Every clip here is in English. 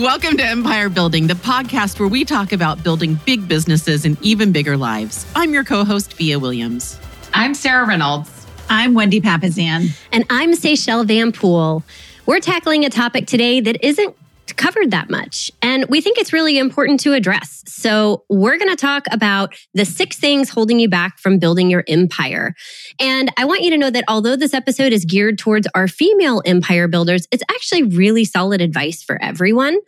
Welcome to Empire Building, the podcast where we talk about building big businesses and even bigger lives. I'm your co host, Via Williams. I'm Sarah Reynolds. I'm Wendy Papazian. And I'm Seychelle Van Pool. We're tackling a topic today that isn't covered that much. And we think it's really important to address. So we're going to talk about the six things holding you back from building your empire. And I want you to know that although this episode is geared towards our female empire builders, it's actually really solid advice for everyone.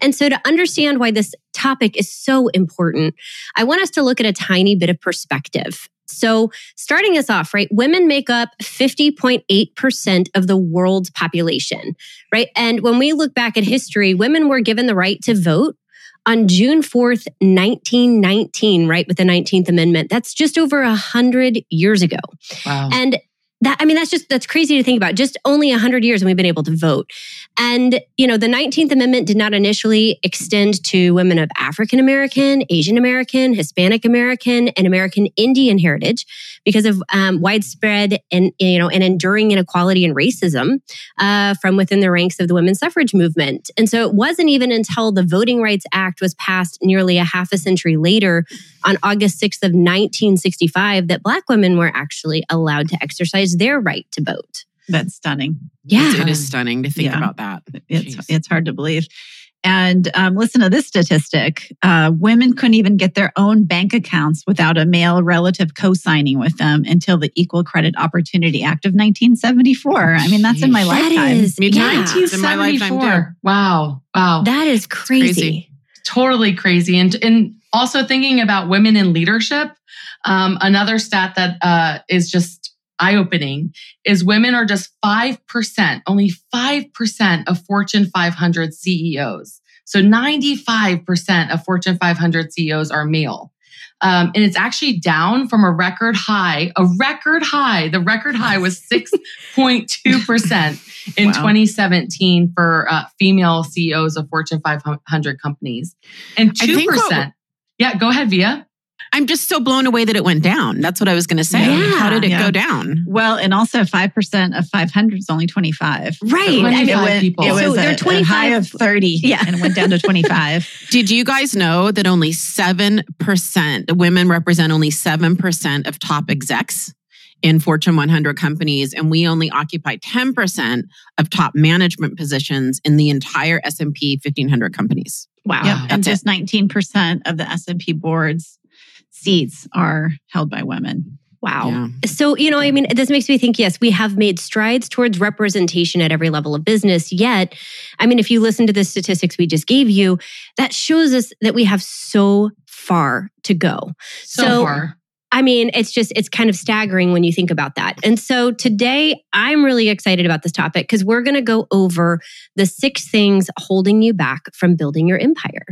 And so to understand why this topic is so important, I want us to look at a tiny bit of perspective. So, starting us off, right, women make up 50.8% of the world's population, right? And when we look back at history, women were given the right to vote on June 4th, 1919, right, with the 19th Amendment. That's just over 100 years ago. Wow. And that i mean that's just that's crazy to think about. Just only 100 years and we've been able to vote. And you know the 19th amendment did not initially extend to women of african american asian american hispanic american and american indian heritage because of um, widespread and you know and enduring inequality and racism uh, from within the ranks of the women's suffrage movement. And so it wasn't even until the voting rights act was passed nearly a half a century later on august 6th of 1965 that black women were actually allowed to exercise their right to vote. That's stunning. Yeah. It is stunning to think yeah. about that. It's, it's hard to believe. And um, listen to this statistic uh, women couldn't even get their own bank accounts without a male relative co signing with them until the Equal Credit Opportunity Act of 1974. I mean, that's in my that lifetime. Is, Me too. Yeah. 1974. Wow. Wow. That is crazy. Totally crazy. And, and also thinking about women in leadership, um, another stat that uh, is just eye opening is women are just 5%, only 5% of Fortune 500 CEOs. So 95% of Fortune 500 CEOs are male. Um, and it's actually down from a record high, a record high. The record high was 6.2% in wow. 2017 for uh, female CEOs of Fortune 500 companies. And 2%. What, yeah, go ahead, Via. I'm just so blown away that it went down. That's what I was going to say. Yeah, How did it yeah. go down? Well, and also 5% of 500 is only 25. Right. So it, it, went, people. it was so a, 25. a high of 30 yeah. and went down to 25. did you guys know that only 7%, women represent only 7% of top execs? in Fortune 100 companies and we only occupy 10% of top management positions in the entire S&P 1500 companies. Wow. Yep. And just 19% of the S&P boards seats are held by women. Wow. Yeah. So, you know, I mean, this makes me think yes, we have made strides towards representation at every level of business. Yet, I mean, if you listen to the statistics we just gave you, that shows us that we have so far to go. So, so far. I mean, it's just, it's kind of staggering when you think about that. And so today I'm really excited about this topic because we're going to go over the six things holding you back from building your empire.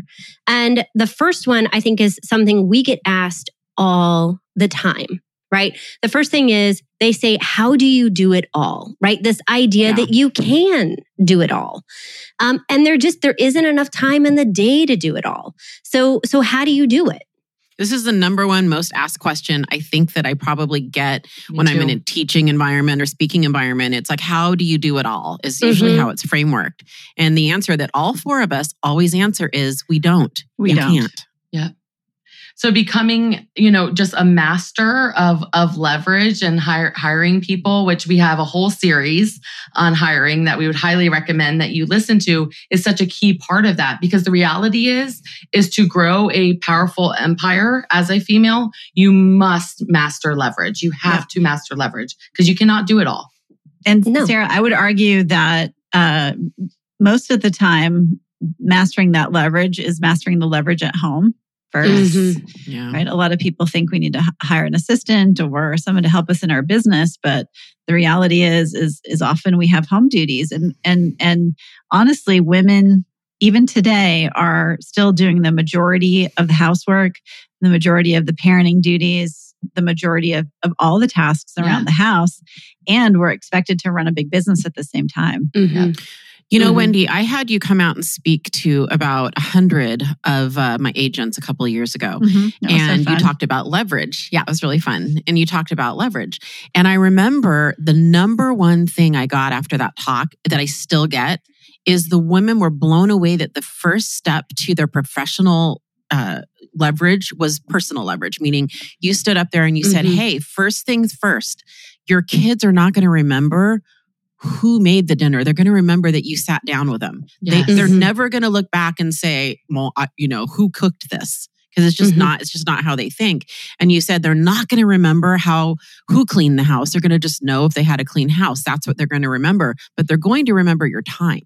And the first one I think is something we get asked all the time, right? The first thing is they say, How do you do it all? Right? This idea yeah. that you can do it all. Um, and there just, there isn't enough time in the day to do it all. So, so how do you do it? This is the number one most asked question I think that I probably get Me when too. I'm in a teaching environment or speaking environment. It's like, how do you do it all? Is usually mm-hmm. how it's frameworked. And the answer that all four of us always answer is we don't. We, don't. can't. Yeah. So becoming, you know, just a master of of leverage and hire, hiring people, which we have a whole series on hiring that we would highly recommend that you listen to, is such a key part of that. Because the reality is, is to grow a powerful empire as a female, you must master leverage. You have yeah. to master leverage because you cannot do it all. And no. Sarah, I would argue that uh, most of the time, mastering that leverage is mastering the leverage at home 1st mm-hmm. yeah. right? A lot of people think we need to hire an assistant or someone to help us in our business, but the reality is, is, is often we have home duties, and and and honestly, women even today are still doing the majority of the housework, the majority of the parenting duties, the majority of, of all the tasks around yeah. the house. And we're expected to run a big business at the same time. Mm-hmm. Yeah. You know, mm-hmm. Wendy, I had you come out and speak to about a hundred of uh, my agents a couple of years ago, mm-hmm. and so you talked about leverage. Yeah, it was really fun, and you talked about leverage. And I remember the number one thing I got after that talk that I still get is the women were blown away that the first step to their professional uh, leverage was personal leverage, meaning you stood up there and you mm-hmm. said, Hey, first things first, your kids are not going to remember who made the dinner. They're going to remember that you sat down with them. Yes. They, are mm-hmm. never going to look back and say, well, I, you know, who cooked this? Because it's just mm-hmm. not, it's just not how they think. And you said they're not going to remember how, who cleaned the house. They're going to just know if they had a clean house. That's what they're going to remember. But they're going to remember your time.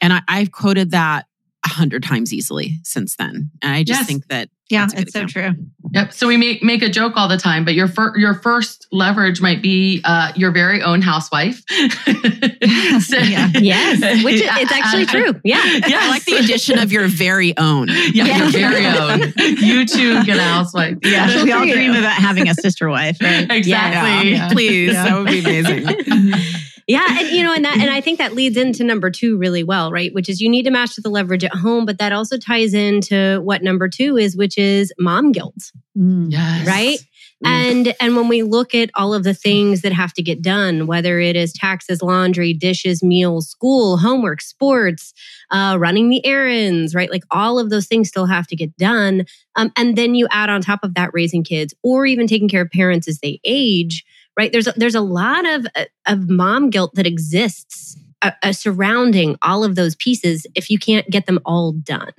And I, I've quoted that a hundred times easily since then. And I just yes. think that yeah, it's so true. Yep. So we make make a joke all the time, but your fir- your first leverage might be uh, your very own housewife. so, yeah. Yes, which is, it's actually true. Yeah. yeah. I like the addition of your very own. Yeah, yes. your very own. You too get a housewife. Yeah, we all dream about having a sister wife, right? Exactly. Yeah. Please, that would be amazing. Yeah, and you know, and that and I think that leads into number 2 really well, right? Which is you need to master the leverage at home, but that also ties into what number 2 is, which is mom guilt. Mm. Yes. Right? And and when we look at all of the things that have to get done, whether it is taxes, laundry, dishes, meals, school, homework, sports, uh, running the errands, right? Like all of those things still have to get done. Um, and then you add on top of that raising kids or even taking care of parents as they age right? There's a, there's a lot of uh, of mom guilt that exists uh, uh, surrounding all of those pieces if you can't get them all done.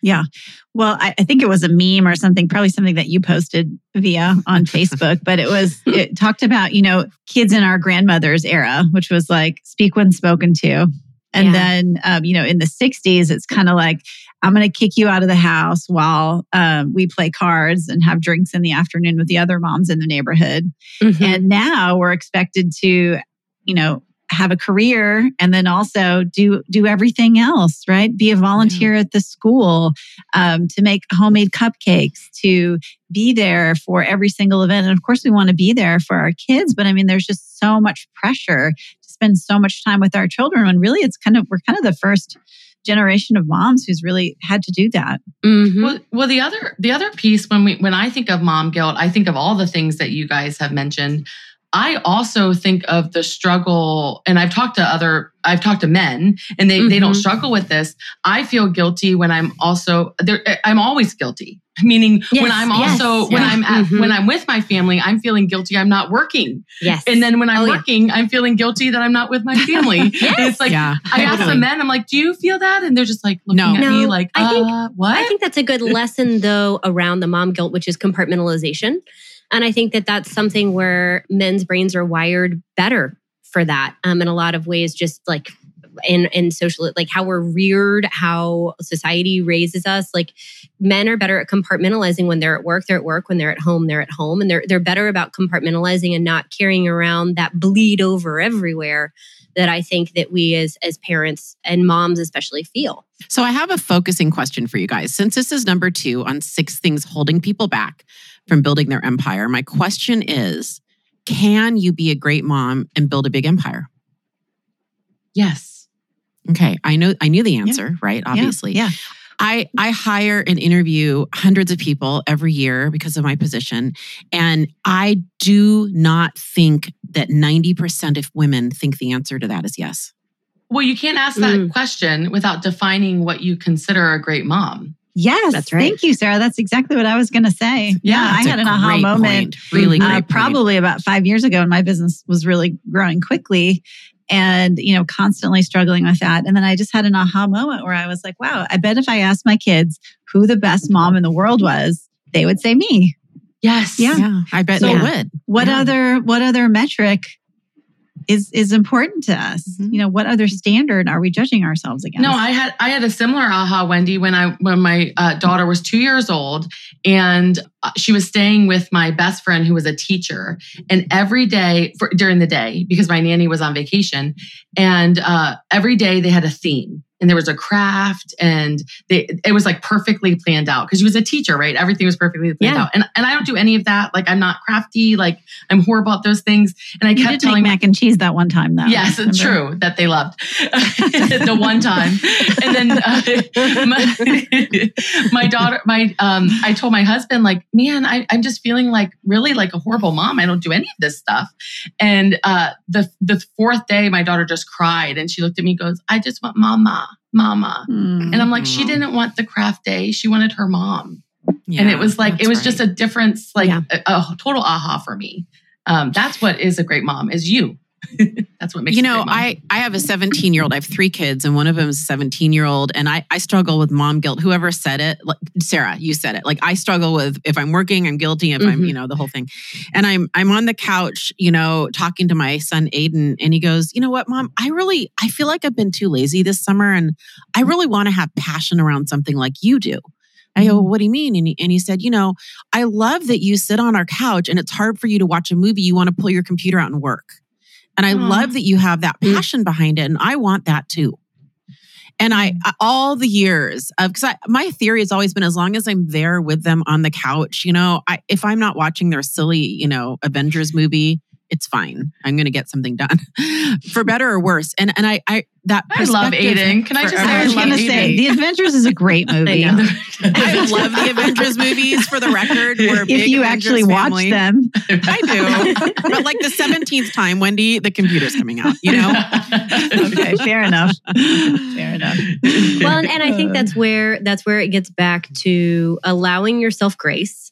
Yeah. Well, I, I, think it was a meme or something, probably something that you posted Via on Facebook, but it was, it talked about, you know, kids in our grandmother's era, which was like speak when spoken to. And yeah. then, um, you know, in the 60s, it's kind of like, I'm going to kick you out of the house while um, we play cards and have drinks in the afternoon with the other moms in the neighborhood. Mm-hmm. And now we're expected to, you know, have a career and then also do do everything else right be a volunteer at the school um, to make homemade cupcakes to be there for every single event and of course we want to be there for our kids but i mean there's just so much pressure spend so much time with our children when really it's kind of we're kind of the first generation of moms who's really had to do that. Mm-hmm. Well, well, the other the other piece when we when I think of mom guilt, I think of all the things that you guys have mentioned. I also think of the struggle, and I've talked to other, I've talked to men, and they mm-hmm. they don't mm-hmm. struggle with this. I feel guilty when I'm also there. I'm always guilty meaning yes, when i'm also yes, when yeah. i'm at mm-hmm. when i'm with my family i'm feeling guilty i'm not working yes and then when i'm oh, working yeah. i'm feeling guilty that i'm not with my family yes. and it's like yeah, i ask the men i'm like do you feel that and they're just like looking no. at no, me like uh, i think what i think that's a good lesson though around the mom guilt which is compartmentalization and i think that that's something where men's brains are wired better for that um, in a lot of ways just like and and social like how we're reared how society raises us like men are better at compartmentalizing when they're at work they're at work when they're at home they're at home and they're they're better about compartmentalizing and not carrying around that bleed over everywhere that I think that we as as parents and moms especially feel. So I have a focusing question for you guys. Since this is number 2 on 6 things holding people back from building their empire, my question is can you be a great mom and build a big empire? Yes. Okay, I know I knew the answer, yeah. right? Obviously. Yeah. yeah. I I hire and interview hundreds of people every year because of my position and I do not think that 90% of women think the answer to that is yes. Well, you can't ask that mm. question without defining what you consider a great mom. Yes, that's right. Thank you, Sarah. That's exactly what I was going to say. Yeah, yeah I had an aha moment. Point. Really, uh, probably about five years ago, and my business was really growing quickly and you know constantly struggling with that and then i just had an aha moment where i was like wow i bet if i asked my kids who the best mom in the world was they would say me yes yeah, yeah i bet so they would what yeah. other what other metric is is important to us. Mm-hmm. You know, what other standard are we judging ourselves against? No, I had I had a similar aha, Wendy, when I when my uh, daughter was two years old, and she was staying with my best friend who was a teacher, and every day for, during the day because my nanny was on vacation, and uh, every day they had a theme and there was a craft and they, it was like perfectly planned out because she was a teacher, right? Everything was perfectly planned yeah. out. And, and I don't do any of that. Like I'm not crafty. Like I'm horrible at those things. And I you kept telling mac and cheese that one time though. Yes, it's true that they loved the one time. And then uh, my, my, daughter, my, um, I told my husband like, man, I, am just feeling like really like a horrible mom. I don't do any of this stuff. And uh, the the fourth day, my daughter just cried and she looked at me, goes, "I just want mama, mama," mm-hmm. and I'm like, she didn't want the craft day, she wanted her mom. Yeah, and it was like it was right. just a difference, like yeah. a, a, total aha for me. Um, that's what is a great mom is you. That's what makes you know. I I have a 17 year old. I have three kids, and one of them is 17 year old. And I I struggle with mom guilt. Whoever said it, like Sarah, you said it. Like I struggle with if I'm working, I'm guilty. If mm-hmm. I'm you know the whole thing. And I'm I'm on the couch, you know, talking to my son Aiden, and he goes, you know what, mom, I really I feel like I've been too lazy this summer, and I really want to have passion around something like you do. I go, mm-hmm. what do you mean? And he, and he said, you know, I love that you sit on our couch and it's hard for you to watch a movie. You want to pull your computer out and work. And I Aww. love that you have that mm. passion behind it. And I want that too. And I, mm. all the years of, because my theory has always been as long as I'm there with them on the couch, you know, I, if I'm not watching their silly, you know, Avengers movie, it's fine. I'm going to get something done for better or worse. And and I I that I love Aiden. Can I just say I was going to say The Avengers is a great movie. I, I, love the Avengers movies for the record. We're if you Avengers actually family. watch them, I do. But like the 17th time, Wendy, the computer's coming out. You know. okay, fair enough. Fair enough. Well, and, and I think that's where that's where it gets back to allowing yourself grace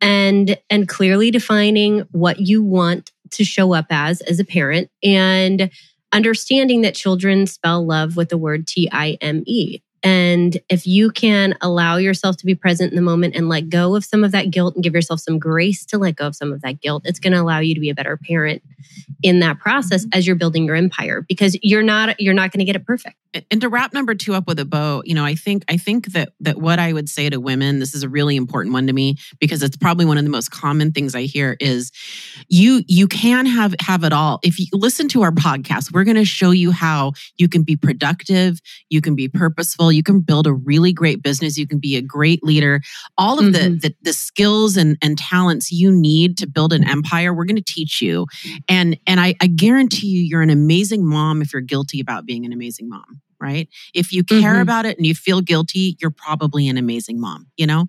and and clearly defining what you want to show up as as a parent and understanding that children spell love with the word T I M E. And if you can allow yourself to be present in the moment and let go of some of that guilt and give yourself some grace to let go of some of that guilt, it's going to allow you to be a better parent in that process mm-hmm. as you're building your empire because you're not you're not going to get it perfect and to wrap number two up with a bow you know i think i think that that what i would say to women this is a really important one to me because it's probably one of the most common things i hear is you you can have have it all. If you listen to our podcast we're going to show you how you can be productive you can be purposeful you can build a really great business you can be a great leader. All of mm-hmm. the, the the skills and and talents you need to build an empire we're going to teach you. And and I, I guarantee you you're an amazing mom if you're guilty about being an amazing mom right? If you care mm-hmm. about it and you feel guilty, you're probably an amazing mom, you know?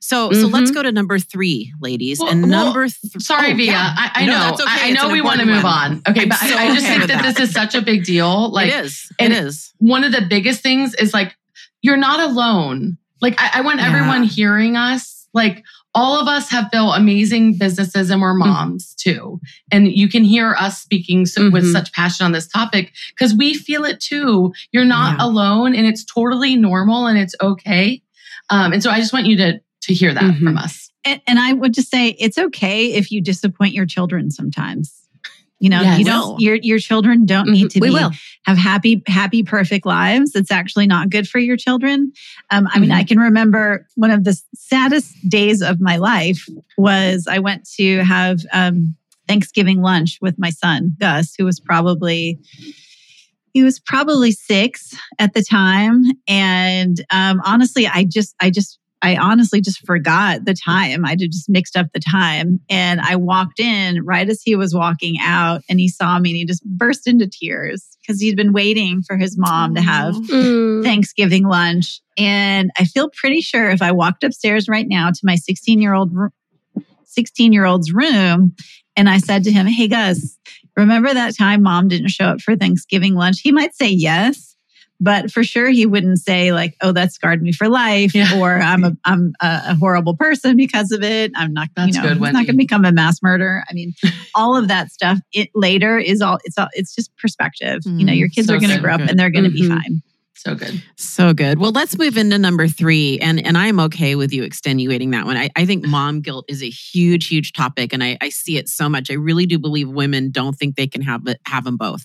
So, mm-hmm. so let's mm-hmm. go to number three, ladies. Well, and well, number three. Sorry, oh, Via. Yeah. I, I no, know. Okay. I, I know we want to move on. Okay, I'm but so I, I, just think that, that, this is such a big deal. Like it is. It is. One of the biggest things is like you're not alone. Like I, want yeah. everyone hearing us. Like all of us have built amazing businesses and we're mm-hmm. moms too. And you can hear us speaking so, mm-hmm. with such passion on this topic because we feel it too. You're not yeah. alone and it's totally normal and it's okay. Um, and so I just want you to, to hear that mm-hmm. from us. And, and I would just say it's okay if you disappoint your children sometimes. You know, yes. you don't your your children don't mm-hmm. need to we be, will. have happy, happy, perfect lives. It's actually not good for your children. Um, I mm-hmm. mean, I can remember one of the saddest days of my life was I went to have um, Thanksgiving lunch with my son, Gus, who was probably he was probably six at the time and um, honestly i just i just I honestly just forgot the time. I just mixed up the time. And I walked in right as he was walking out and he saw me and he just burst into tears because he'd been waiting for his mom to have mm. Thanksgiving lunch. And I feel pretty sure if I walked upstairs right now to my 16 year old 16 year old's room and I said to him, Hey Gus, remember that time mom didn't show up for Thanksgiving lunch? He might say yes but for sure he wouldn't say like oh that scarred me for life yeah. or i'm a i'm a, horrible person because of it i'm not That's you know good, he's not going to become a mass murderer i mean all of that stuff it later is all it's all it's just perspective mm, you know your kids so are going to grow up and they're going to mm-hmm. be fine so good. So good. Well, let's move into number three. And and I'm okay with you extenuating that one. I, I think mom guilt is a huge, huge topic. And I, I see it so much. I really do believe women don't think they can have it, have them both.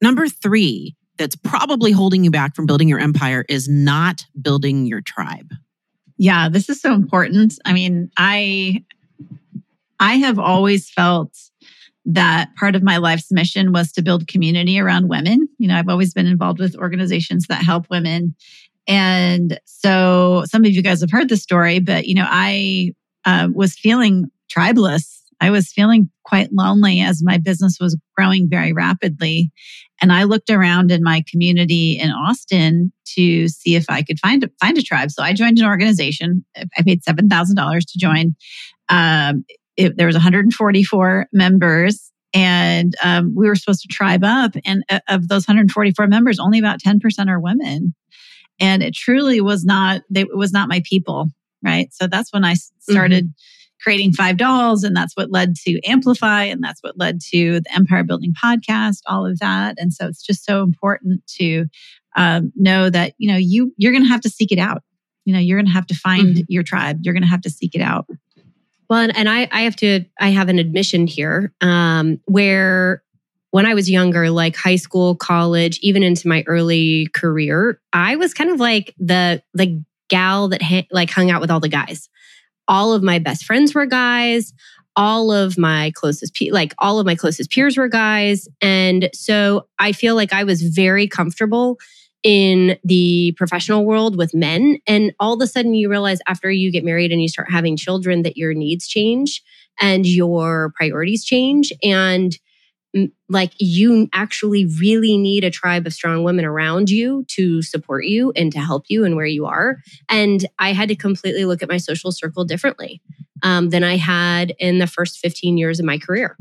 Number three that's probably holding you back from building your empire is not building your tribe. Yeah, this is so important. I mean, I I have always felt that part of my life's mission was to build community around women. You know, I've always been involved with organizations that help women. And so some of you guys have heard the story, but you know, I uh, was feeling tribeless I was feeling quite lonely as my business was growing very rapidly. And I looked around in my community in Austin to see if I could find, find a tribe. So I joined an organization. I paid $7,000 to join. Um, it, there was 144 members and um, we were supposed to tribe up. And uh, of those 144 members, only about 10% are women. And it truly was not, they, it was not my people. Right. So that's when I started mm-hmm. Creating five dolls. And that's what led to Amplify. And that's what led to the Empire Building podcast, all of that. And so it's just so important to um, know that, you know, you, you're going to have to seek it out. You know, you're going to have to find mm-hmm. your tribe. You're going to have to seek it out. Well, and I, I have to, I have an admission here um, where when I was younger, like high school, college, even into my early career, I was kind of like the the gal that ha- like hung out with all the guys. All of my best friends were guys. All of my closest, pe- like all of my closest peers were guys, and so I feel like I was very comfortable in the professional world with men. And all of a sudden, you realize after you get married and you start having children that your needs change and your priorities change. And like you actually really need a tribe of strong women around you to support you and to help you and where you are. And I had to completely look at my social circle differently um, than I had in the first 15 years of my career.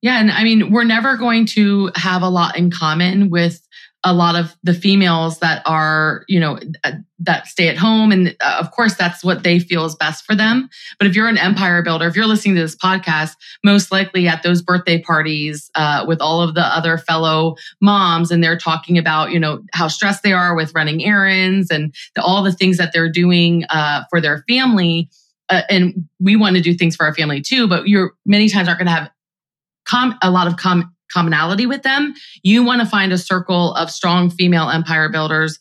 Yeah. And I mean, we're never going to have a lot in common with a lot of the females that are, you know, uh, that stay at home. And uh, of course, that's what they feel is best for them. But if you're an empire builder, if you're listening to this podcast, most likely at those birthday parties uh, with all of the other fellow moms, and they're talking about, you know, how stressed they are with running errands and the, all the things that they're doing uh, for their family. Uh, and we want to do things for our family too, but you're many times aren't going to have com- a lot of com- commonality with them. You want to find a circle of strong female empire builders,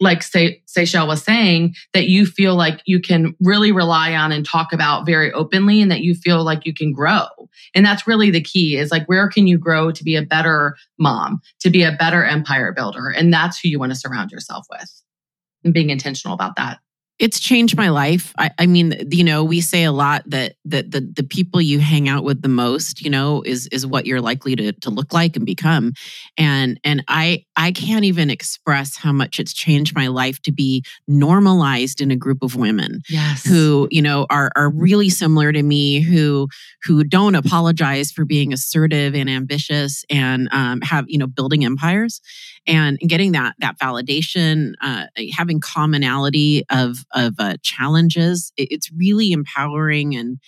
like say Seychelle was saying, that you feel like you can really rely on and talk about very openly and that you feel like you can grow. And that's really the key is like, where can you grow to be a better mom, to be a better empire builder? And that's who you want to surround yourself with and being intentional about that it's changed my life. I, I, mean, you know, we say a lot that that the the people you hang out with the most, you know, is is what you're likely to to look like and become. And and I I can't even express how much it's changed my life to be normalized in a group of women yes. who, you know, are are really similar to me, who who don't apologize for being assertive and ambitious and um, have you know building empires and getting that that validation, uh, having commonality of of uh, challenges. It's really empowering and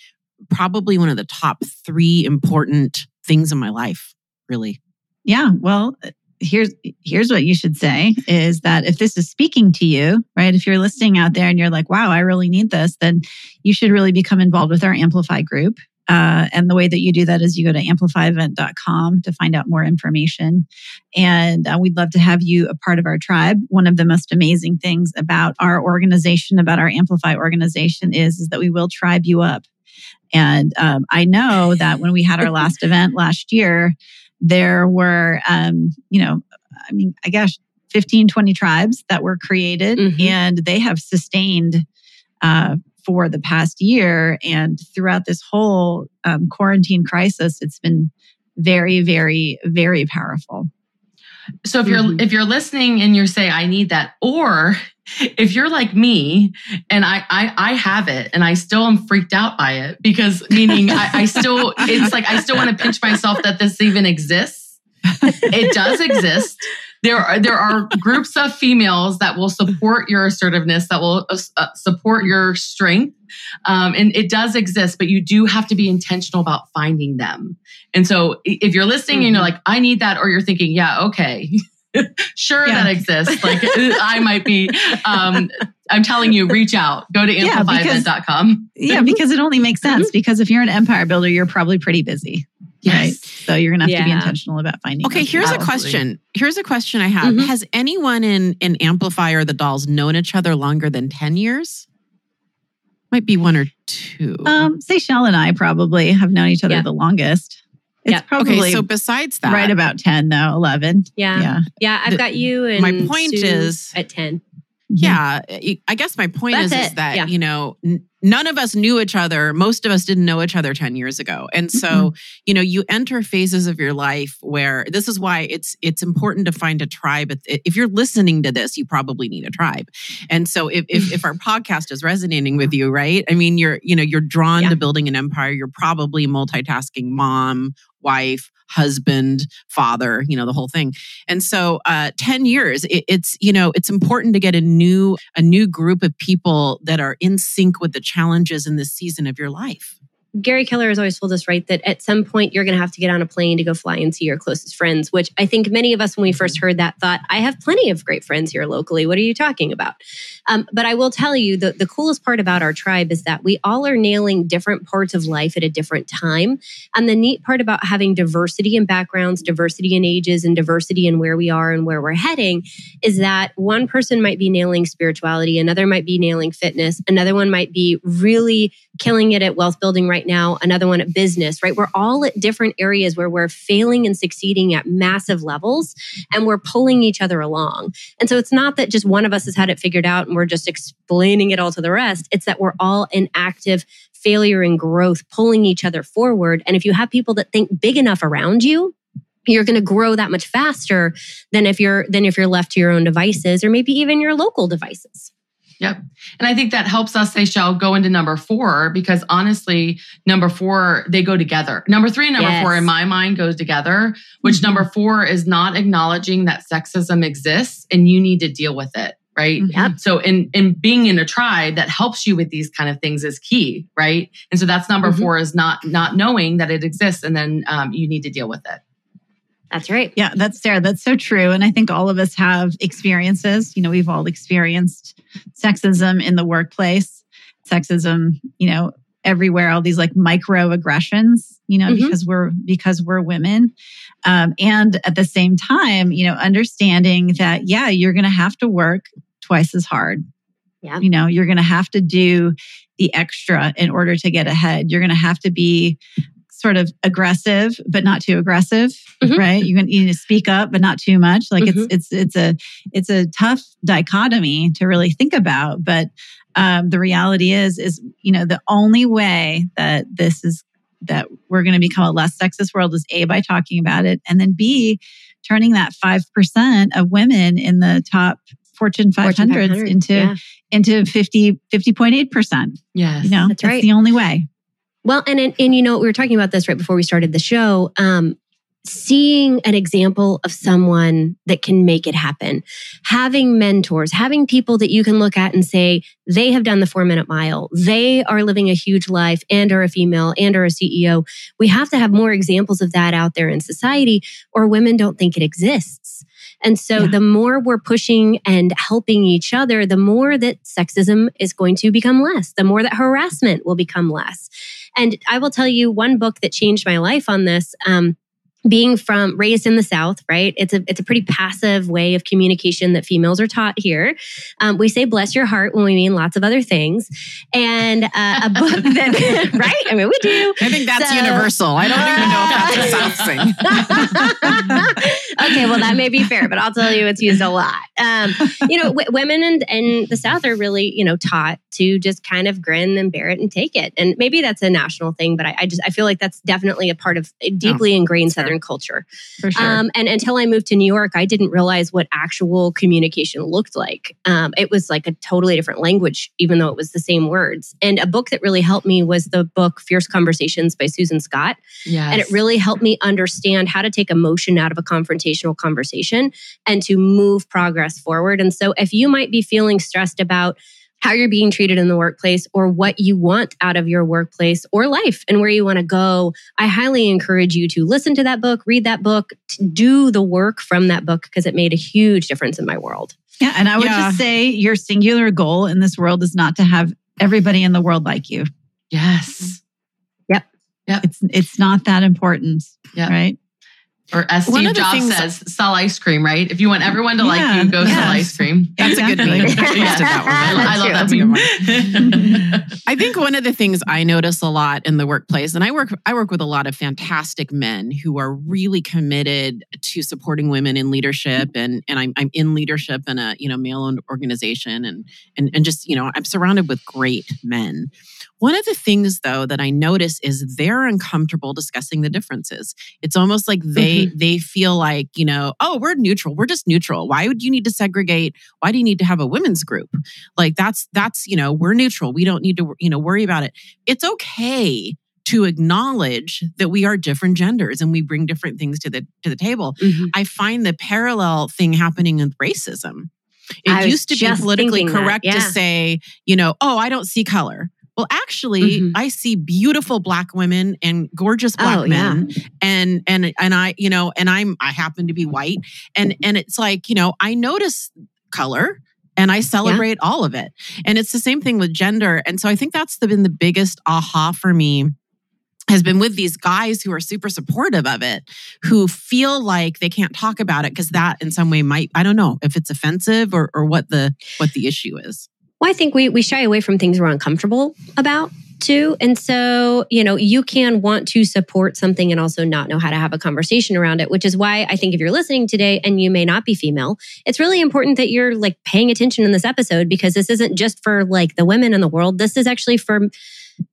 probably one of the top three important things in my life, really. Yeah. Well, uh, here's here's what you should say is that if this is speaking to you right if you're listening out there and you're like wow i really need this then you should really become involved with our amplify group uh, and the way that you do that is you go to amplifyevent.com to find out more information. And uh, we'd love to have you a part of our tribe. One of the most amazing things about our organization, about our Amplify organization, is, is that we will tribe you up. And um, I know that when we had our last event last year, there were, um, you know, I mean, I guess 15, 20 tribes that were created mm-hmm. and they have sustained uh, for the past year. And throughout this whole um, quarantine crisis, it's been very, very, very powerful. So if you're mm-hmm. if you're listening and you're saying I need that, or if you're like me and I I, I have it and I still am freaked out by it because meaning I, I still it's like I still want to pinch myself that this even exists. It does exist there are there are groups of females that will support your assertiveness, that will uh, uh, support your strength, um, and it does exist. But you do have to be intentional about finding them. And so, if you're listening mm-hmm. and you're mm-hmm. like, "I need that," or you're thinking, "Yeah, okay." sure yeah. that exists like i might be um, i'm telling you reach out go to amplifyevent.com yeah because it only makes sense because if you're an empire builder you're probably pretty busy Yes. Right. So you're gonna have yeah. to be intentional about finding. Okay, here's a question. Here's a question I have. Mm-hmm. Has anyone in in Amplify or the Dolls known each other longer than 10 years? Might be one or two. Um, Seychelle and I probably have known each other yeah. the longest. It's yeah. probably okay. So besides that, right about ten though, eleven. Yeah, yeah, yeah. I've the, got you. And my point Sue is at ten. Yeah. I guess my point is, is, that, yeah. you know, n- none of us knew each other. Most of us didn't know each other 10 years ago. And so, mm-hmm. you know, you enter phases of your life where this is why it's it's important to find a tribe. If you're listening to this, you probably need a tribe. And so if if, if our podcast is resonating with you, right? I mean, you're, you know, you're drawn yeah. to building an empire. You're probably multitasking mom, wife, husband, father, you know, the whole thing. And so, uh, 10 years, it, it's, you know, it's important to get a new, a new group of people that are in sync with the challenges in this season of your life. Gary Keller has always told us, right, that at some point you're going to have to get on a plane to go fly and see your closest friends, which I think many of us, when we first heard that, thought, I have plenty of great friends here locally. What are you talking about? Um, but I will tell you the, the coolest part about our tribe is that we all are nailing different parts of life at a different time. And the neat part about having diversity in backgrounds, diversity in ages, and diversity in where we are and where we're heading is that one person might be nailing spirituality, another might be nailing fitness, another one might be really killing it at wealth building right now, another one at business, right? We're all at different areas where we're failing and succeeding at massive levels and we're pulling each other along. And so it's not that just one of us has had it figured out and we're just explaining it all to the rest. It's that we're all in active failure and growth, pulling each other forward. And if you have people that think big enough around you, you're going to grow that much faster than if you're than if you're left to your own devices or maybe even your local devices. Yep. And I think that helps us, Seychelle go into number four because honestly, number four, they go together. Number three and number yes. four in my mind goes together, which mm-hmm. number four is not acknowledging that sexism exists and you need to deal with it. Right. Mm-hmm. Yep. So in, in being in a tribe that helps you with these kind of things is key. Right. And so that's number mm-hmm. four is not, not knowing that it exists and then um, you need to deal with it. That's right. Yeah, that's Sarah. That's so true. And I think all of us have experiences. You know, we've all experienced sexism in the workplace, sexism, you know, everywhere, all these like microaggressions, you know, mm-hmm. because we're because we're women. Um, and at the same time, you know, understanding that, yeah, you're gonna have to work twice as hard. Yeah. You know, you're gonna have to do the extra in order to get ahead. You're going to have to be sort of aggressive but not too aggressive mm-hmm. right you need to speak up but not too much like mm-hmm. it's it's it's a it's a tough dichotomy to really think about but um, the reality is is you know the only way that this is that we're going to become a less sexist world is a by talking about it and then b turning that 5% of women in the top Fortune 500s into yeah. into 50 50.8%. Yes. You know, that's, that's right. the only way. Well, and, and, and you know, we were talking about this right before we started the show. Um, seeing an example of someone that can make it happen, having mentors, having people that you can look at and say, they have done the four minute mile. They are living a huge life and are a female and are a CEO. We have to have more examples of that out there in society or women don't think it exists. And so yeah. the more we're pushing and helping each other, the more that sexism is going to become less, the more that harassment will become less. And I will tell you one book that changed my life on this. Um, being from raised in the South, right? It's a it's a pretty passive way of communication that females are taught here. Um, we say "bless your heart" when we mean lots of other things, and uh, a book that right? I mean, we do. I think that's so, universal. I don't even know if that's a South thing. okay, well that may be fair, but I'll tell you it's used a lot. Um, you know, w- women in, in the South are really you know taught to just kind of grin and bear it and take it, and maybe that's a national thing, but I, I just I feel like that's definitely a part of deeply oh, ingrained Southern culture. Sure. Um, and until I moved to New York, I didn't realize what actual communication looked like. Um, it was like a totally different language, even though it was the same words. And a book that really helped me was the book Fierce Conversations by Susan Scott. Yes. And it really helped me understand how to take emotion out of a confrontational conversation and to move progress forward. And so if you might be feeling stressed about, how you're being treated in the workplace or what you want out of your workplace or life and where you want to go, I highly encourage you to listen to that book, read that book, do the work from that book because it made a huge difference in my world. Yeah. And I would yeah. just say your singular goal in this world is not to have everybody in the world like you. Yes. Yep. Yep. It's it's not that important. Yep. Right. Or as Steve Jobs things, says, sell ice cream, right? If you want everyone to yeah, like you, go yeah. sell ice cream. That's exactly. a good meme. I, I love that meme. I think one of the things I notice a lot in the workplace, and I work I work with a lot of fantastic men who are really committed to supporting women in leadership, and and I'm I'm in leadership in a you know male owned organization, and and and just you know I'm surrounded with great men. One of the things though that I notice is they're uncomfortable discussing the differences. It's almost like they mm-hmm. they feel like, you know, oh, we're neutral. We're just neutral. Why would you need to segregate? Why do you need to have a women's group? Like that's that's, you know, we're neutral. We don't need to, you know, worry about it. It's okay to acknowledge that we are different genders and we bring different things to the to the table. Mm-hmm. I find the parallel thing happening with racism. It used to be politically correct that, yeah. to say, you know, oh, I don't see color. Well, actually, mm-hmm. I see beautiful black women and gorgeous black oh, men. Yeah. And and and I, you know, and I'm I happen to be white. And and it's like, you know, I notice color and I celebrate yeah. all of it. And it's the same thing with gender. And so I think that's the, been the biggest aha for me has been with these guys who are super supportive of it, who feel like they can't talk about it because that in some way might, I don't know if it's offensive or, or what the what the issue is. Well, I think we we shy away from things we're uncomfortable about too. And so, you know, you can want to support something and also not know how to have a conversation around it, which is why I think if you're listening today and you may not be female, it's really important that you're like paying attention in this episode because this isn't just for like the women in the world. This is actually for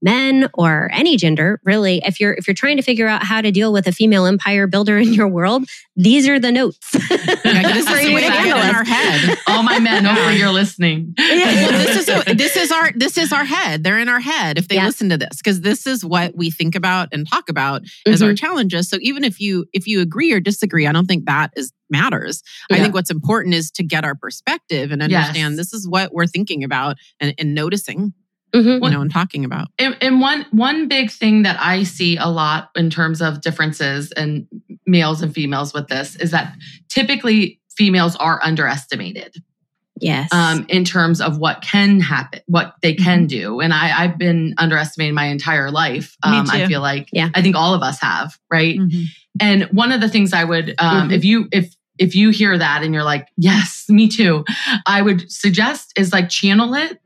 men or any gender really if you're if you're trying to figure out how to deal with a female empire builder in your world these are the notes yeah, this is in our head all my men hopefully you're listening well, this is this is our this is our head they're in our head if they yeah. listen to this because this is what we think about and talk about mm-hmm. as our mm-hmm. challenges so even if you if you agree or disagree i don't think that is matters. Yeah. I think what's important is to get our perspective and understand yes. this is what we're thinking about and, and noticing mm-hmm. you know, and talking about. And, and, one one big thing that I see a lot in terms of differences in males and females with this is that typically females are underestimated. Yes. Um, in terms of what can happen, what they can mm-hmm. do. And I, I've been underestimated my entire life. Um, I feel like, yeah. I think all of us have, right? Mm-hmm. And one of the things I would, um, mm-hmm. if you, if, if you hear that and you're like, yes, me too, I would suggest is like channel it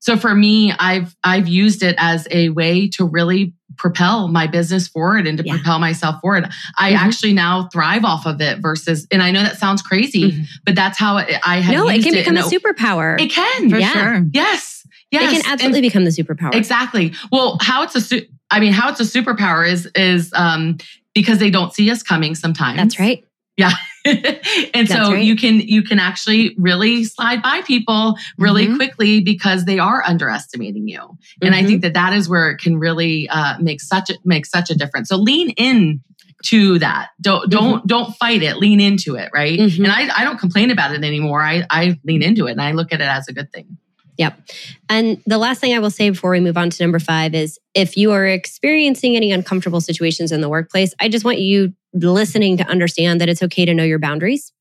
so for me, I've I've used it as a way to really propel my business forward and to yeah. propel myself forward. I mm-hmm. actually now thrive off of it versus, and I know that sounds crazy, mm-hmm. but that's how it, I have. No, it can become a superpower. It can, for yeah. sure. Yes, yes, it can absolutely and become the superpower. Exactly. Well, how it's a, su- I mean, how it's a superpower is is um because they don't see us coming sometimes. That's right. Yeah. and That's so right. you can you can actually really slide by people really mm-hmm. quickly because they are underestimating you. And mm-hmm. I think that that is where it can really uh, make such a make such a difference. So lean in to that. Don't don't mm-hmm. don't fight it. Lean into it, right? Mm-hmm. And I I don't complain about it anymore. I I lean into it and I look at it as a good thing. Yep. And the last thing I will say before we move on to number five is if you are experiencing any uncomfortable situations in the workplace, I just want you listening to understand that it's okay to know your boundaries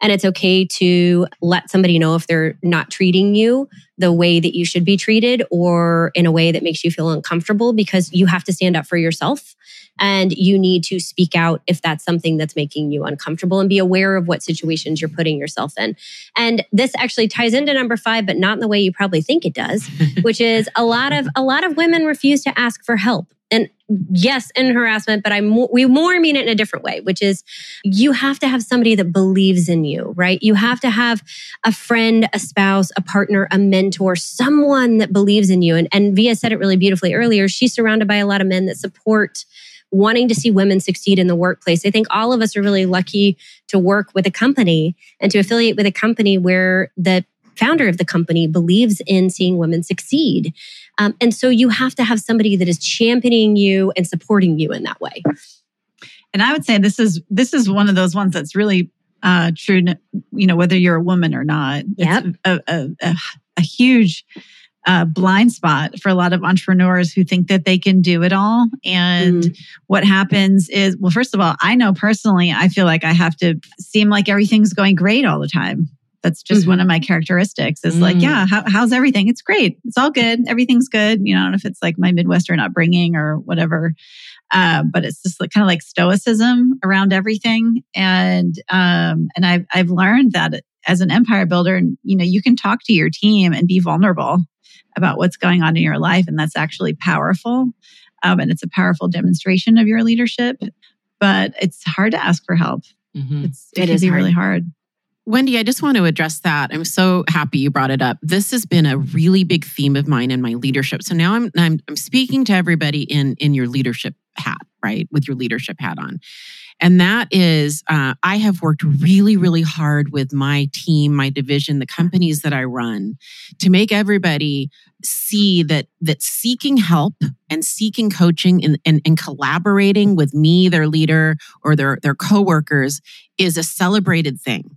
and it's okay to let somebody know if they're not treating you the way that you should be treated or in a way that makes you feel uncomfortable because you have to stand up for yourself and you need to speak out if that's something that's making you uncomfortable and be aware of what situations you're putting yourself in. And this actually ties into number 5 but not in the way you probably think it does, which is a lot of a lot of women refuse to ask for help. And yes in harassment but i we more mean it in a different way which is you have to have somebody that believes in you right? You have to have a friend a spouse a partner a mentor someone that believes in you. And, and Via said it really beautifully earlier. She's surrounded by a lot of men that support wanting to see women succeed in the workplace. I think all of us are really lucky to work with a company and to affiliate with a company where the founder of the company believes in seeing women succeed. Um, and so you have to have somebody that is championing you and supporting you in that way. And I would say this is this is one of those ones that's really uh, true. You know, whether you're a woman or not, yep. it's a, a, a, a huge uh, blind spot for a lot of entrepreneurs who think that they can do it all. And mm. what happens is, well, first of all, I know personally, I feel like I have to seem like everything's going great all the time. That's just mm-hmm. one of my characteristics is mm. like, yeah, how, how's everything? It's great. It's all good. Everything's good. You know, if it's like my Midwestern upbringing or whatever. uh, but it's just like, kind of like stoicism around everything. And um, and I've I've learned that as an empire builder, you know, you can talk to your team and be vulnerable about what's going on in your life, and that's actually powerful. Um, and it's a powerful demonstration of your leadership. But it's hard to ask for help. Mm-hmm. It's, it, it is hard. really hard. Wendy, I just want to address that. I'm so happy you brought it up. This has been a really big theme of mine in my leadership. So now I'm I'm, I'm speaking to everybody in in your leadership hat, right, with your leadership hat on, and that is uh, I have worked really really hard with my team, my division, the companies that I run, to make everybody see that that seeking help and seeking coaching and, and, and collaborating with me, their leader, or their their coworkers is a celebrated thing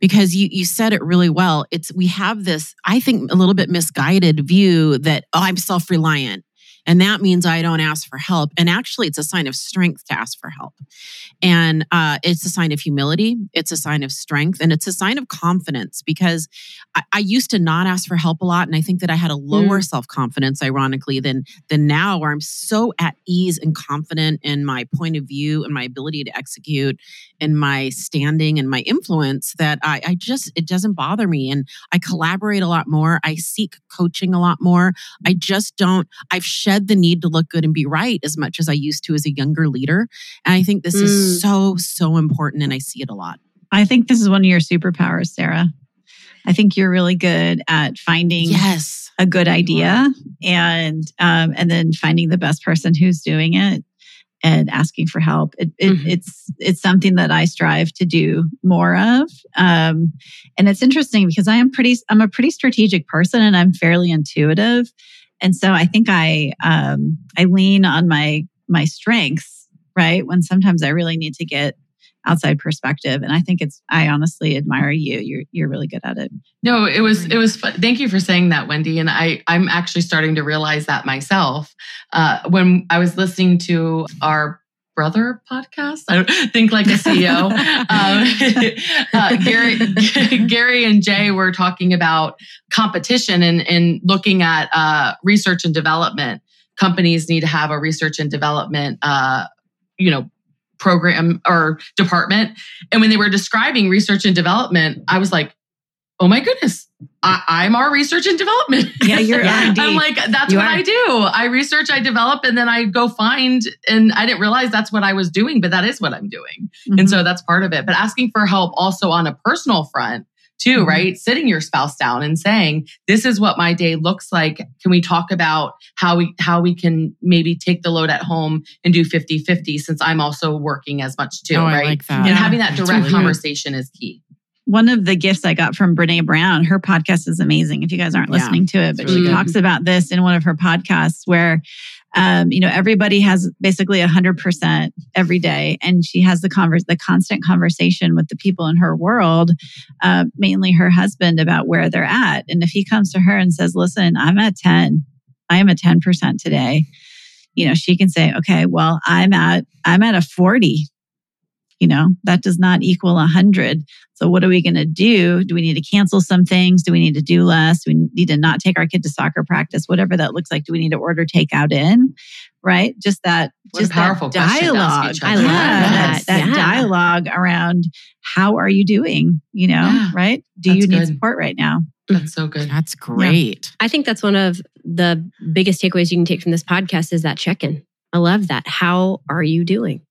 because you you said it really well. It's we have this, I think, a little bit misguided view that oh, I'm self reliant. And that means I don't ask for help. And actually, it's a sign of strength to ask for help. And uh, it's a sign of humility, it's a sign of strength, and it's a sign of confidence because I, I used to not ask for help a lot. And I think that I had a lower mm. self confidence, ironically, than, than now, where I'm so at ease and confident in my point of view and my ability to execute and my standing and my influence that I, I just, it doesn't bother me. And I collaborate a lot more. I seek coaching a lot more. I just don't, I've shed the need to look good and be right as much as I used to as a younger leader. And I think this mm. is so, so important. And I see it a lot. I think this is one of your superpowers, Sarah. I think you're really good at finding yes. a good idea and um, and then finding the best person who's doing it and asking for help. It, it, mm-hmm. It's it's something that I strive to do more of. Um, and it's interesting because I am pretty I'm a pretty strategic person and I'm fairly intuitive, and so I think I um, I lean on my my strengths right? When sometimes I really need to get outside perspective. And i think it's i honestly admire you. You're you're really good at it. No it was it was fun. thank you for saying that wendy. And i i'm actually starting to realize that myself. Uh, when i was listening to our brother podcast. I think like a CEO. um, uh, Gary, Gary and Jay were talking about competition and, and looking at uh, research and development. Companies need to have a research and development, uh, you know, program or department. And when they were describing research and development, I was like, oh my goodness, I, am our research and development. Yeah, you're yeah, I'm like, that's you what are. I do. I research, I develop, and then I go find, and I didn't realize that's what I was doing, but that is what I'm doing. Mm-hmm. And so that's part of it. But asking for help also on a personal front too, mm-hmm. right? Sitting your spouse down and saying, this is what my day looks like. Can we talk about how we, how we can maybe take the load at home and do 50 50 since I'm also working as much too, oh, right? Like and yeah. having that direct really conversation good. is key. One of the gifts I got from Brene Brown, her podcast is amazing. If you guys aren't listening yeah, to it, but really she good. talks about this in one of her podcasts where um, you know, everybody has basically a hundred percent every day. And she has the converse, the constant conversation with the people in her world, uh, mainly her husband about where they're at. And if he comes to her and says, listen, I'm at 10, I am at 10% today. You know, she can say, okay, well, I'm at, I'm at a 40 you know that does not equal 100 so what are we going to do? Do we need to cancel some things? Do we need to do less? Do we need to not take our kid to soccer practice? Whatever that looks like do we need to order takeout in? Right? Just that what just powerful that dialogue. i love that that, that yeah. dialogue around how are you doing you know yeah, right? Do you need good. support right now? That's so good. That's great. Yeah. i think that's one of the biggest takeaways you can take from this podcast is that check-in. I love that. How are you doing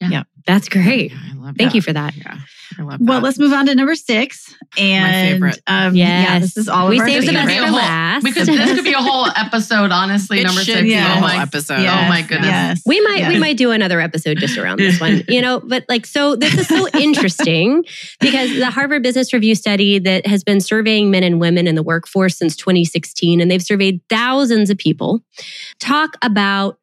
yeah. yeah. That's great. Yeah, I love Thank that. you for that. Yeah. I love well, let's move on to number six. And My favorite. Um, yes. yeah, this is all we of our saved the best for last. Because this could be a whole episode, honestly. It number six. Yeah. Oh my episode. Yes, oh my goodness. Yes. We might yes. we might do another episode just around this one. You know, but like so this is so interesting because the Harvard Business Review study that has been surveying men and women in the workforce since 2016, and they've surveyed thousands of people, talk about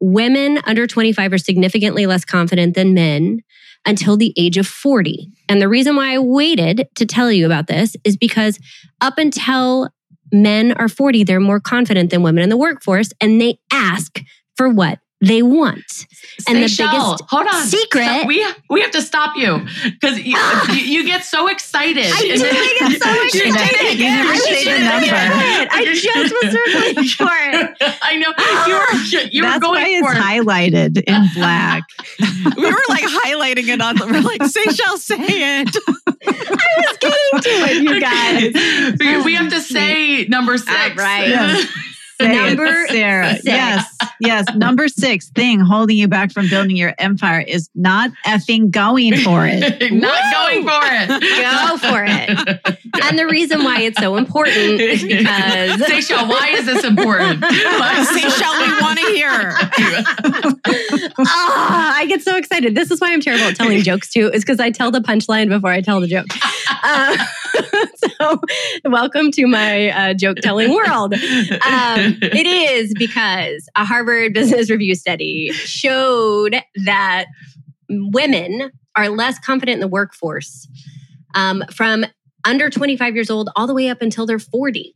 women under 25 are significantly less confident than men until the age of 40. And the reason why I waited to tell you about this is because up until men are 40, they're more confident than women in the workforce and they ask for what? They want. And the biggest hold on secret. Stop. We we have to stop you because you, you, get so excited. I do get so excited. You never say the number. I just was circling for it. I know you were you That's were going why for it's it. highlighted in black. we were like highlighting it on. We're like, Seychelle, say it. I was getting to it, you guys. we have to say number six. Uh, right. Yeah. Number it, Sarah. Six. Yes, yes. Number six thing holding you back from building your empire is not effing going for it. not going for it. Go for it. And the reason why it's so important is because Seychelle, why is this important? Seychelle, we want to hear. oh, I get so excited. This is why I'm terrible at telling jokes too, is because I tell the punchline before I tell the joke. Uh, so, welcome to my uh, joke telling world. Um, it is because a Harvard Business Review study showed that women are less confident in the workforce um, from under 25 years old all the way up until they're 40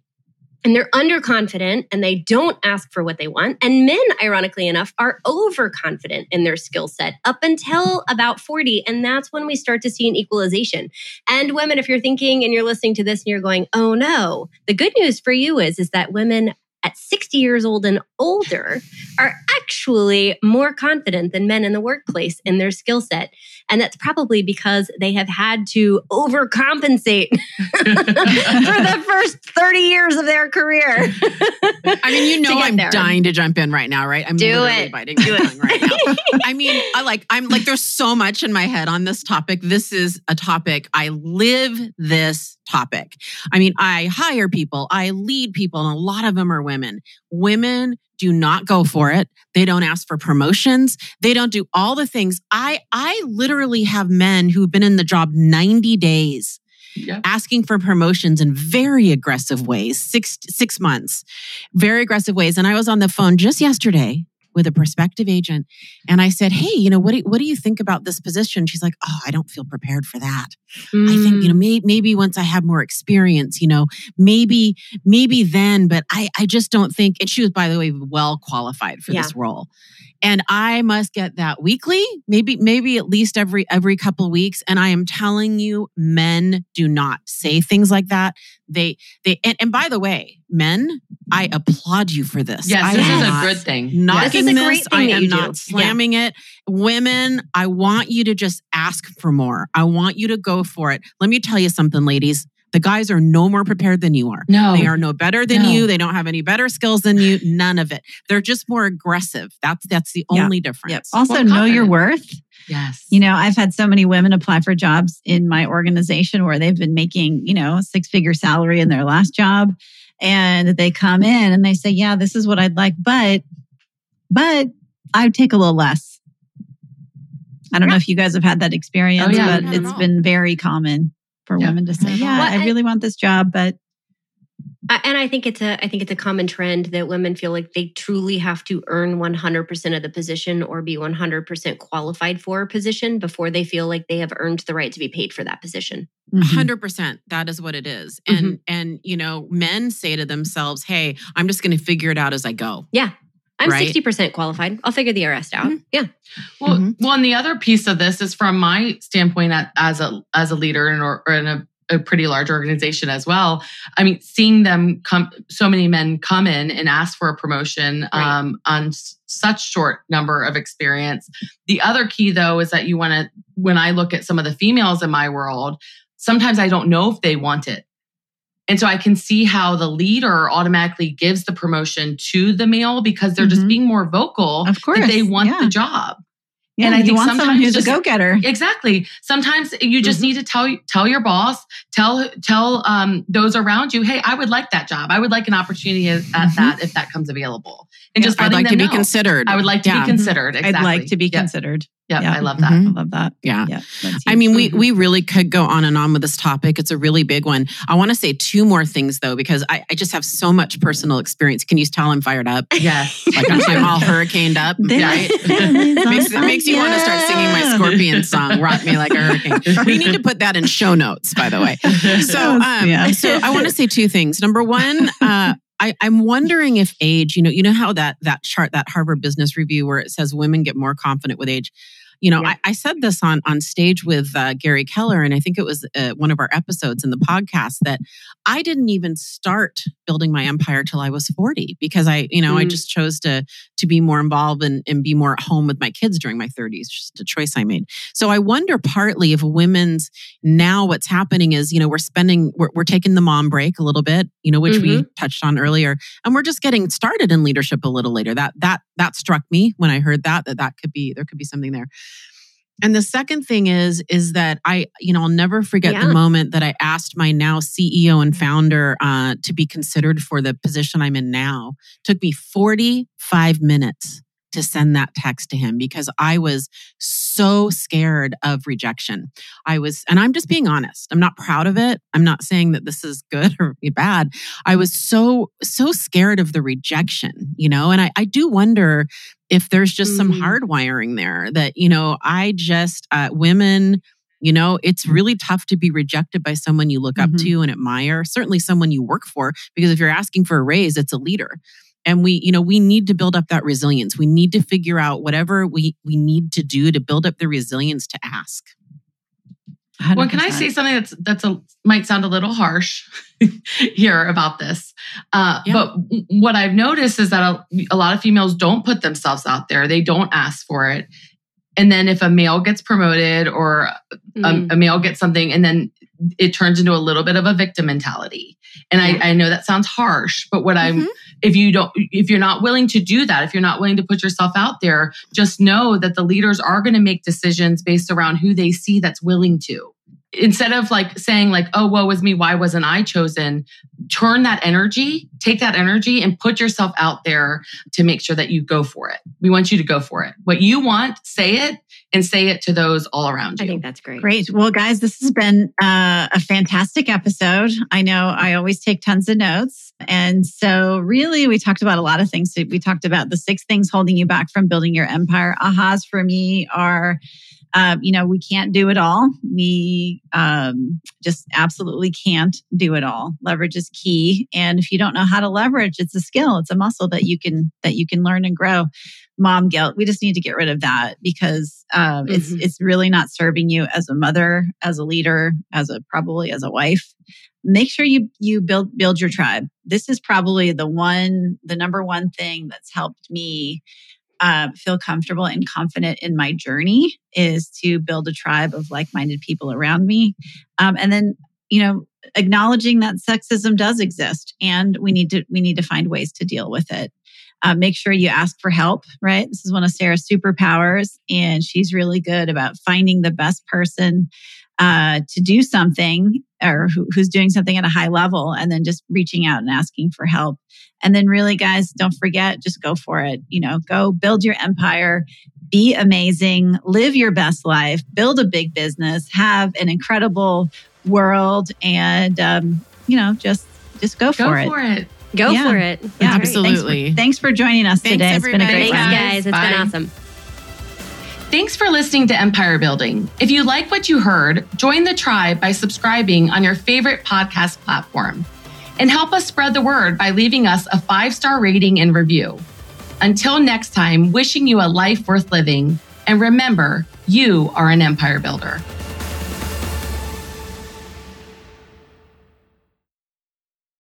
and they're underconfident and they don't ask for what they want. And men, ironically enough, are overconfident in their skill set up until about 40. And that's when we start to see an equalization. And women, if you're thinking and you're listening to this and you're going, oh no, the good news for you is, is that women at 60 years old and older are actually more confident than men in the workplace in their skill set. And that's probably because they have had to overcompensate for the first 30 years of their career. I mean, you know, I'm there. dying to jump in right now, right? I'm Do it. biting Do it. right now. I mean, I like, I'm like, there's so much in my head on this topic. This is a topic I live this topic. I mean, I hire people, I lead people, and a lot of them are women. Women do not go for it. They don't ask for promotions. They don't do all the things. I I literally have men who've been in the job 90 days. asking for promotions in very aggressive ways, six six months, very aggressive ways. And I was on the phone just yesterday with a prospective agent. And I said, Hey, you know, what do, what do you think about this position? She's like, Oh, I don't feel prepared for that. Mm. I think, you know, mm. may, maybe once I have more experience, you know, maybe, maybe then, but I, I just don't think, and she was, by the way, well qualified for yeah. this role and I must get that weekly, maybe maybe at least every every couple weeks and I am telling you men do not say things like that. They they and, and by the way, men, I mm-hmm. applaud you for this. Yes, I this is a good thing. Knocking this, this I am not do. slamming yeah. it. Women, I want you to just ask for more. I want you to go for it. Let me tell you something, ladies. The guys are no more prepared than you are. No. They are no better than no. you. They don't have any better skills than you. None of it. They're just more aggressive. That's that's the yeah. only difference. Yep. Also well, know your worth. Yes. You know, I've had so many women apply for jobs in my organization where they've been making, you know, six figure salary in their last job. And they come in and they say, Yeah, this is what I'd like, but, but I'd take a little less. I don't know if you guys have had that experience, oh, yeah. but it's been very common for yeah. women to say, yeah, well, I really want this job, but and I think it's a I think it's a common trend that women feel like they truly have to earn 100% of the position or be 100% qualified for a position before they feel like they have earned the right to be paid for that position. 100% mm-hmm. that is what it is. And mm-hmm. and you know, men say to themselves, "Hey, I'm just going to figure it out as I go." Yeah. I'm right? 60% qualified. I'll figure the rest out. Mm-hmm. Yeah. Well, mm-hmm. well, and the other piece of this is from my standpoint as a as a leader in, or, or in a, a, pretty large organization as well. I mean, seeing them come, so many men come in and ask for a promotion right. um, on s- such short number of experience. The other key, though, is that you want to. When I look at some of the females in my world, sometimes I don't know if they want it. And so I can see how the leader automatically gives the promotion to the male because they're mm-hmm. just being more vocal. Of course. they want yeah. the job. Yeah, and I think want someone who's just, a go-getter. Exactly. Sometimes you just mm-hmm. need to tell tell your boss, tell tell um, those around you, hey, I would like that job. I would like an opportunity at mm-hmm. that if that comes available. And yeah, just I'd like to know. be considered. I would like to yeah. be considered. Exactly. I'd like to be yep. considered. Yeah, I love that. Mm-hmm. I love that. Yeah. yeah I mean, we we really could go on and on with this topic. It's a really big one. I want to say two more things though, because I, I just have so much personal experience. Can you tell I'm fired up? Yes. Like I'm, I'm all hurricaned up. right? makes, it makes you want to start singing my scorpion song, Rock Me Like a Hurricane. We need to put that in show notes, by the way. So um, yeah. so I want to say two things. Number one, uh, I, I'm wondering if age, you know, you know how that that chart, that Harvard Business Review, where it says women get more confident with age. You know, yeah. I, I, said this on on stage with uh, Gary Keller, and I think it was uh, one of our episodes in the podcast that I didn't even start building my empire till I was 40 because I, you know, mm. I just chose to to be more involved and, and be more at home with my kids during my 30s, just a choice I made. So I wonder partly if women's now what's happening is, you know, we're spending, we're, we're taking the mom break a little bit, you know, which mm-hmm. we touched on earlier, and we're just getting started in leadership a little later. That that that struck me when I heard that that that could be there could be something there. And the second thing is, is that I, you know, I'll never forget yeah. the moment that I asked my now CEO and founder uh, to be considered for the position I'm in now. It took me 45 minutes to send that text to him because I was so scared of rejection. I was, and I'm just being honest. I'm not proud of it. I'm not saying that this is good or bad. I was so, so scared of the rejection, you know, and I, I do wonder if there's just mm-hmm. some hardwiring there that, you know, I just, uh, women, you know, it's really tough to be rejected by someone you look mm-hmm. up to and admire, certainly someone you work for, because if you're asking for a raise, it's a leader and we you know we need to build up that resilience we need to figure out whatever we we need to do to build up the resilience to ask 100%. well can i say something that's that's a might sound a little harsh here about this uh, yeah. but what i've noticed is that a, a lot of females don't put themselves out there they don't ask for it and then if a male gets promoted or mm. a, a, male gets something and then it turns into a little bit of a victim mentality and yeah. I, I, know that sounds harsh but what mm-hmm. i'm if you don't if you're not willing to do that if you're not willing to put yourself out there just know that the leaders are going to make decisions based around who they see that's willing to instead of like saying like oh woe was me why wasn't i chosen turn that energy take that energy and put yourself out there to make sure that you go for it we want you to go for it what you want say it and say it to those all around you. I think that's great. Great. Well, guys, this has been uh, a fantastic episode. I know I always take tons of notes. And so, really, we talked about a lot of things. We talked about the six things holding you back from building your empire. Ahas for me are um, you know, we can't do it all. We um, just absolutely can't do it all. Leverage is key, and if you don't know how to leverage, it's a skill. It's a muscle that you can that you can learn and grow. Mom guilt. We just need to get rid of that because um, mm-hmm. it's it's really not serving you as a mother, as a leader, as a probably as a wife. Make sure you you build build your tribe. This is probably the one the number one thing that's helped me uh, feel comfortable and confident in my journey is to build a tribe of like-minded people around me um, and then you know acknowledging that sexism does exist and we need to we need to find ways to deal with it uh, make sure you ask for help right this is one of sarah's superpowers and she's really good about finding the best person uh, to do something or who, who's doing something at a high level and then just reaching out and asking for help. And then really guys, don't forget, just go for it. You know, go build your empire, be amazing, live your best life, build a big business, have an incredible world and um, you know, just just go, go for, it. for it. It. Go yeah. for it. Yeah, absolutely. Thanks for, thanks for joining us thanks, today. Everybody. It's been a great Thanks, guys. It's Bye. been awesome. Thanks for listening to Empire Building. If you like what you heard, join the tribe by subscribing on your favorite podcast platform. And help us spread the word by leaving us a five star rating and review. Until next time, wishing you a life worth living. And remember, you are an empire builder.